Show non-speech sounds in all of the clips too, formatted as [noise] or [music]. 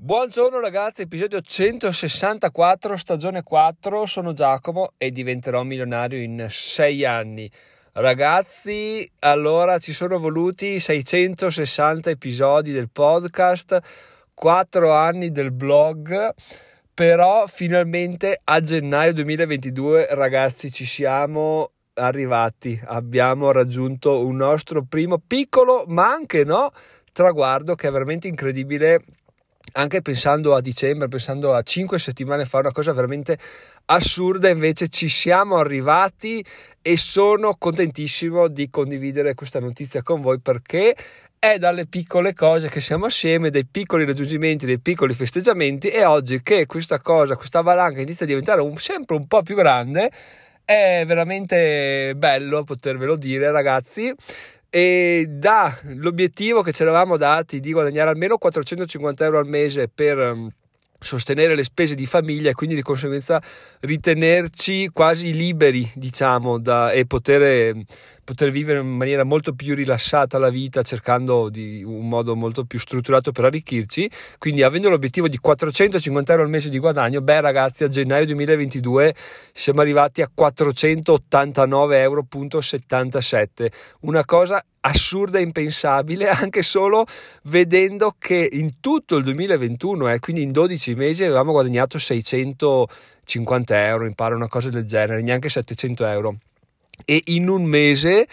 Buongiorno ragazzi, episodio 164, stagione 4, sono Giacomo e diventerò milionario in 6 anni. Ragazzi, allora ci sono voluti 660 episodi del podcast, 4 anni del blog, però finalmente a gennaio 2022 ragazzi ci siamo arrivati, abbiamo raggiunto un nostro primo piccolo ma anche no traguardo che è veramente incredibile anche pensando a dicembre, pensando a 5 settimane fa, una cosa veramente assurda, invece ci siamo arrivati e sono contentissimo di condividere questa notizia con voi perché è dalle piccole cose che siamo assieme, dai piccoli raggiungimenti, dai piccoli festeggiamenti e oggi che questa cosa, questa valanga inizia a diventare un, sempre un po' più grande, è veramente bello potervelo dire ragazzi e da l'obiettivo che ci eravamo dati di guadagnare almeno 450 euro al mese per um, sostenere le spese di famiglia e quindi di conseguenza ritenerci quasi liberi diciamo da, e poter, poter vivere in maniera molto più rilassata la vita cercando di un modo molto più strutturato per arricchirci. Quindi avendo l'obiettivo di 450 euro al mese di guadagno beh ragazzi a gennaio 2022 siamo arrivati a 489,77 euro una cosa assurda e impensabile [laughs] anche solo vedendo che in tutto il 2021 eh, quindi in 12 mesi avevamo guadagnato 650 euro mi pare una cosa del genere neanche 700 euro e in un mese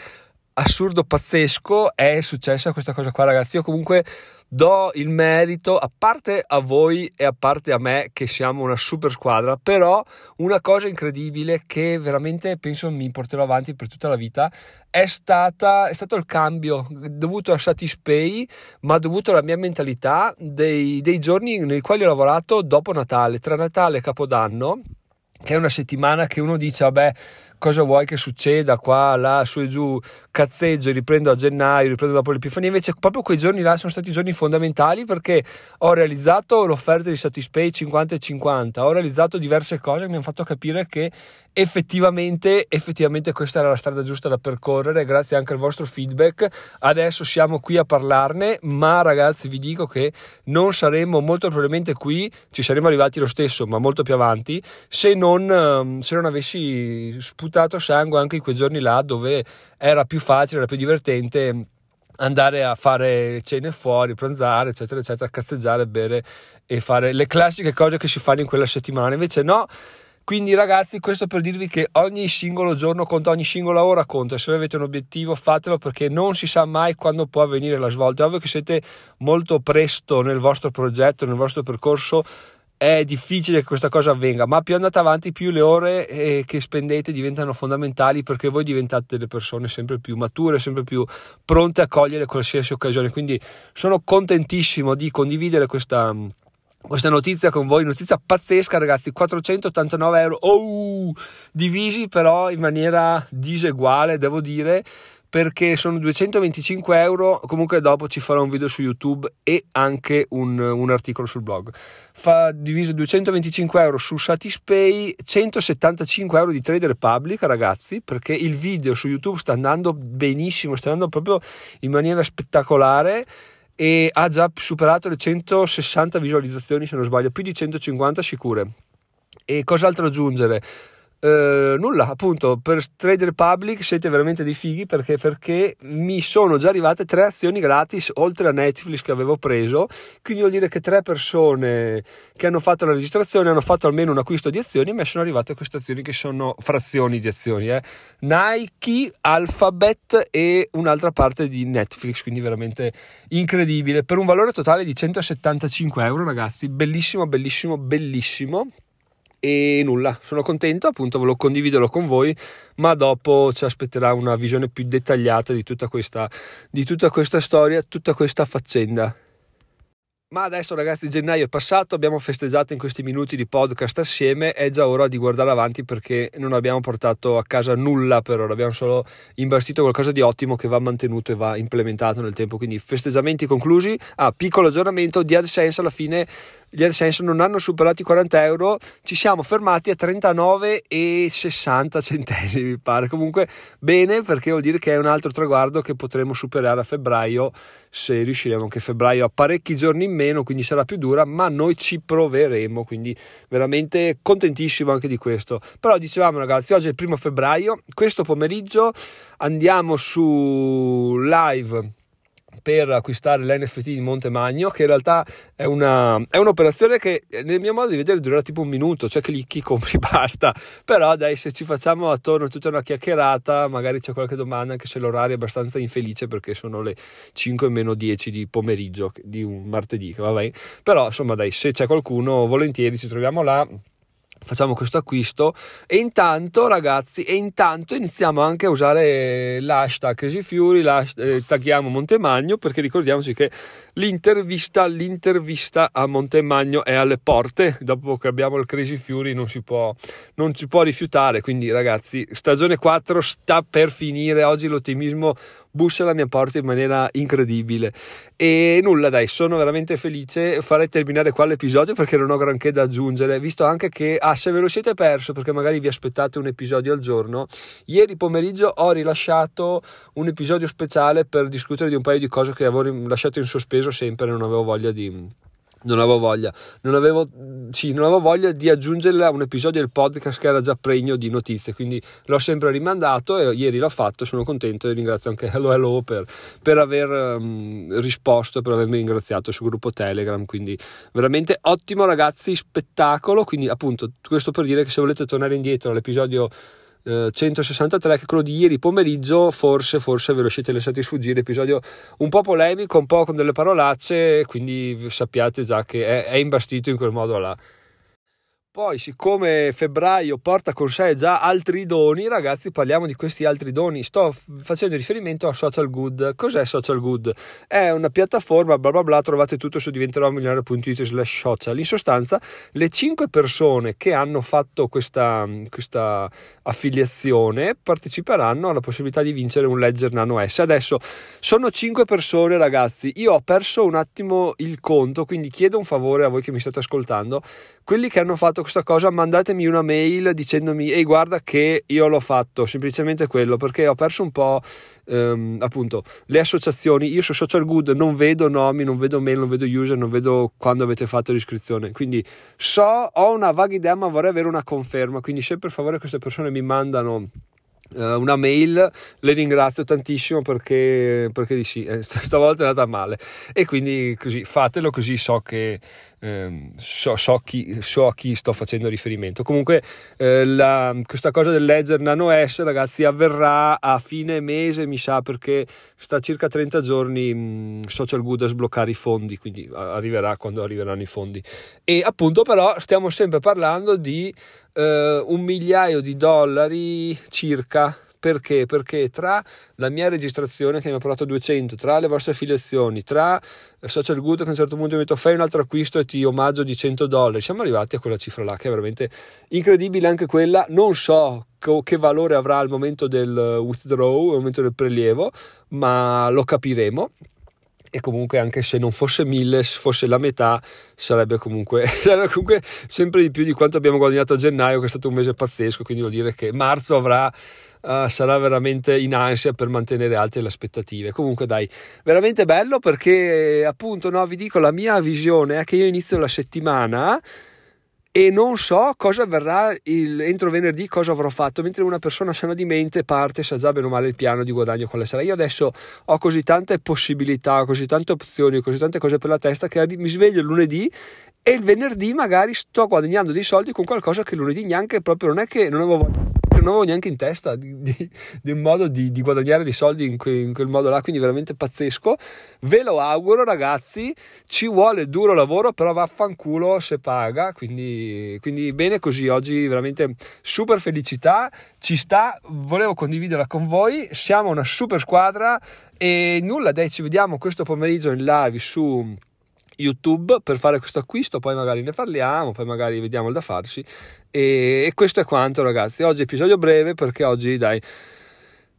assurdo pazzesco è successa questa cosa qua ragazzi. Io comunque do il merito a parte a voi e a parte a me che siamo una super squadra però una cosa incredibile che veramente penso mi porterò avanti per tutta la vita è, stata, è stato il cambio dovuto a Satispay ma dovuto alla mia mentalità dei, dei giorni nei quali ho lavorato dopo Natale tra Natale e Capodanno che è una settimana che uno dice vabbè cosa vuoi che succeda qua, là, su e giù, cazzeggio, riprendo a gennaio, riprendo dopo l'Epifania. Invece, proprio quei giorni là sono stati giorni fondamentali perché ho realizzato l'offerta di Satispay 50 e 50, ho realizzato diverse cose che mi hanno fatto capire che effettivamente, effettivamente questa era la strada giusta da percorrere, grazie anche al vostro feedback. Adesso siamo qui a parlarne, ma ragazzi, vi dico che non saremmo molto probabilmente qui, ci saremmo arrivati lo stesso, ma molto più avanti, se non, ehm, se non avessi sputato sputato sangue anche in quei giorni là dove era più facile, era più divertente andare a fare cene fuori, pranzare, eccetera, eccetera, cazzeggiare, bere e fare le classiche cose che si fanno in quella settimana. Invece no, quindi ragazzi, questo per dirvi che ogni singolo giorno conta, ogni singola ora conta. Se avete un obiettivo, fatelo perché non si sa mai quando può avvenire la svolta. È ovvio che siete molto presto nel vostro progetto, nel vostro percorso è difficile che questa cosa avvenga, ma più andate avanti, più le ore eh, che spendete diventano fondamentali perché voi diventate delle persone sempre più mature, sempre più pronte a cogliere qualsiasi occasione. Quindi sono contentissimo di condividere questa, questa notizia con voi, notizia pazzesca ragazzi, 489 euro, oh, divisi però in maniera diseguale, devo dire perché sono 225 euro. Comunque, dopo ci farò un video su YouTube e anche un, un articolo sul blog. Fa diviso 225 euro su Satispay, 175 euro di Trade Republic, ragazzi. Perché il video su YouTube sta andando benissimo, sta andando proprio in maniera spettacolare e ha già superato le 160 visualizzazioni, se non sbaglio, più di 150 sicure. E cos'altro aggiungere? Uh, nulla, appunto, per Trade Republic siete veramente dei fighi perché, perché, mi sono già arrivate tre azioni gratis oltre a Netflix che avevo preso. Quindi vuol dire che tre persone che hanno fatto la registrazione hanno fatto almeno un acquisto di azioni e mi sono arrivate queste azioni che sono frazioni di azioni. Eh. Nike, Alphabet e un'altra parte di Netflix, quindi veramente incredibile. Per un valore totale di 175 euro, ragazzi, bellissimo, bellissimo, bellissimo e nulla, sono contento, appunto ve lo condividerò con voi, ma dopo ci aspetterà una visione più dettagliata di tutta questa, di tutta questa storia, tutta questa faccenda. Ma adesso ragazzi gennaio è passato, abbiamo festeggiato in questi minuti di podcast assieme, è già ora di guardare avanti perché non abbiamo portato a casa nulla per ora, abbiamo solo imbastito qualcosa di ottimo che va mantenuto e va implementato nel tempo, quindi festeggiamenti conclusi, ah piccolo aggiornamento di AdSense alla fine gli AdSense non hanno superato i 40 euro, ci siamo fermati a 39,60 centesimi, mi pare. Comunque bene perché vuol dire che è un altro traguardo che potremo superare a febbraio se riusciremo anche a febbraio a parecchi giorni in meno, quindi sarà più dura, ma noi ci proveremo, quindi veramente contentissimo anche di questo. Però dicevamo ragazzi, oggi è il primo febbraio, questo pomeriggio andiamo su live per acquistare l'NFT di Monte Magno, che in realtà è, una, è un'operazione che nel mio modo di vedere durerà tipo un minuto, cioè clicchi, compri, [laughs] basta. Però dai, se ci facciamo attorno tutta una chiacchierata, magari c'è qualche domanda, anche se l'orario è abbastanza infelice perché sono le 5 meno 10 di pomeriggio di un martedì, va bene? Però insomma dai, se c'è qualcuno, volentieri ci troviamo là facciamo questo acquisto e intanto ragazzi e intanto iniziamo anche a usare l'hashtag Crazy Fury eh, tagghiamo Montemagno perché ricordiamoci che l'intervista l'intervista a Montemagno è alle porte. Dopo che abbiamo il Crazy Fury non si può non si può rifiutare. Quindi ragazzi stagione 4 sta per finire. Oggi l'ottimismo bussa alla mia porta in maniera incredibile. E nulla dai sono veramente felice. Farei terminare qua l'episodio perché non ho granché da aggiungere visto anche che ah se ve lo siete perso perché magari vi aspettate un episodio al giorno ieri pomeriggio ho rilasciato un episodio speciale per discutere di un paio di cose che avevo lasciato in sospeso sempre non avevo voglia di non avevo voglia, non avevo, sì, non avevo voglia di aggiungerla a un episodio del podcast che era già pregno di notizie, quindi l'ho sempre rimandato e ieri l'ho fatto, sono contento e ringrazio anche Hello Hello per, per aver um, risposto, per avermi ringraziato sul gruppo Telegram, quindi veramente ottimo ragazzi, spettacolo, quindi appunto questo per dire che se volete tornare indietro all'episodio 163 che è quello di ieri pomeriggio forse, forse ve lo siete lasciati sfuggire episodio un po' polemico un po' con delle parolacce quindi sappiate già che è, è imbastito in quel modo là poi, siccome febbraio porta con sé già altri doni, ragazzi, parliamo di questi altri doni. Sto facendo riferimento a Social Good. Cos'è Social Good? È una piattaforma, bla bla bla, trovate tutto su diventeromilionario.it slash social. In sostanza, le 5 persone che hanno fatto questa, questa affiliazione parteciperanno alla possibilità di vincere un Ledger Nano S. Adesso sono 5 persone, ragazzi. Io ho perso un attimo il conto, quindi chiedo un favore a voi che mi state ascoltando. Quelli che hanno fatto questa cosa mandatemi una mail dicendomi ehi guarda che io l'ho fatto semplicemente quello perché ho perso un po' ehm, appunto le associazioni. Io su social good non vedo nomi non vedo mail non vedo user non vedo quando avete fatto l'iscrizione. Quindi so ho una vaga idea ma vorrei avere una conferma. Quindi se per favore queste persone mi mandano una mail, le ringrazio tantissimo perché, perché sì, eh, [laughs] stavolta è andata male e quindi così fatelo così so che eh, so, so, chi, so, a chi sto facendo riferimento. Comunque eh, la, questa cosa del Ledger Nano S ragazzi avverrà a fine mese mi sa perché sta circa 30 giorni mh, mm, Social Good a sbloccare i fondi, quindi arriverà quando arriveranno i fondi. E appunto però stiamo sempre parlando di eh, un migliaio di dollari circa. Perché? Perché tra la mia registrazione che mi ha portato a 200, tra le vostre affiliazioni, tra Social Good che a un certo punto mi ha detto fai un altro acquisto e ti omaggio di 100 dollari, siamo arrivati a quella cifra là che è veramente incredibile anche quella, non so che valore avrà al momento del withdraw, al momento del prelievo, ma lo capiremo e comunque anche se non fosse mille, se fosse la metà, sarebbe comunque, [laughs] comunque sempre di più di quanto abbiamo guadagnato a gennaio, che è stato un mese pazzesco, quindi vuol dire che marzo avrà uh, sarà veramente in ansia per mantenere alte le aspettative. Comunque dai, veramente bello perché appunto no, vi dico la mia visione è che io inizio la settimana e non so cosa avverrà il, entro venerdì, cosa avrò fatto, mentre una persona sana di mente parte, sa già bene o male il piano di guadagno quale sarà. Io adesso ho così tante possibilità, così tante opzioni, così tante cose per la testa che mi sveglio il lunedì e il venerdì magari sto guadagnando dei soldi con qualcosa che lunedì neanche proprio non è che non avevo voglia non avevo neanche in testa di, di, di un modo di, di, guadagnare dei soldi in, que, in, quel modo là, quindi veramente pazzesco. Ve lo auguro, ragazzi. Ci vuole duro lavoro, però vaffanculo se paga. Quindi, quindi bene così. Oggi veramente super felicità. Ci sta, volevo condividerla con voi. Siamo una super squadra. E nulla, dai, ci vediamo questo pomeriggio in live su YouTube per fare questo acquisto, poi magari ne parliamo, poi magari vediamo il da farsi. E, e questo è quanto, ragazzi. Oggi episodio breve perché oggi, dai,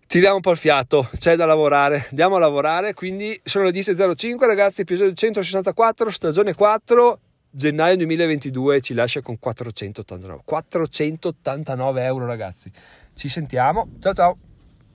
tiriamo un po' il fiato, c'è da lavorare, andiamo a lavorare. Quindi sono le 10.05, ragazzi. Episodio 164, stagione 4. gennaio 2022 ci lascia con 489. 489 euro ragazzi. Ci sentiamo. Ciao ciao.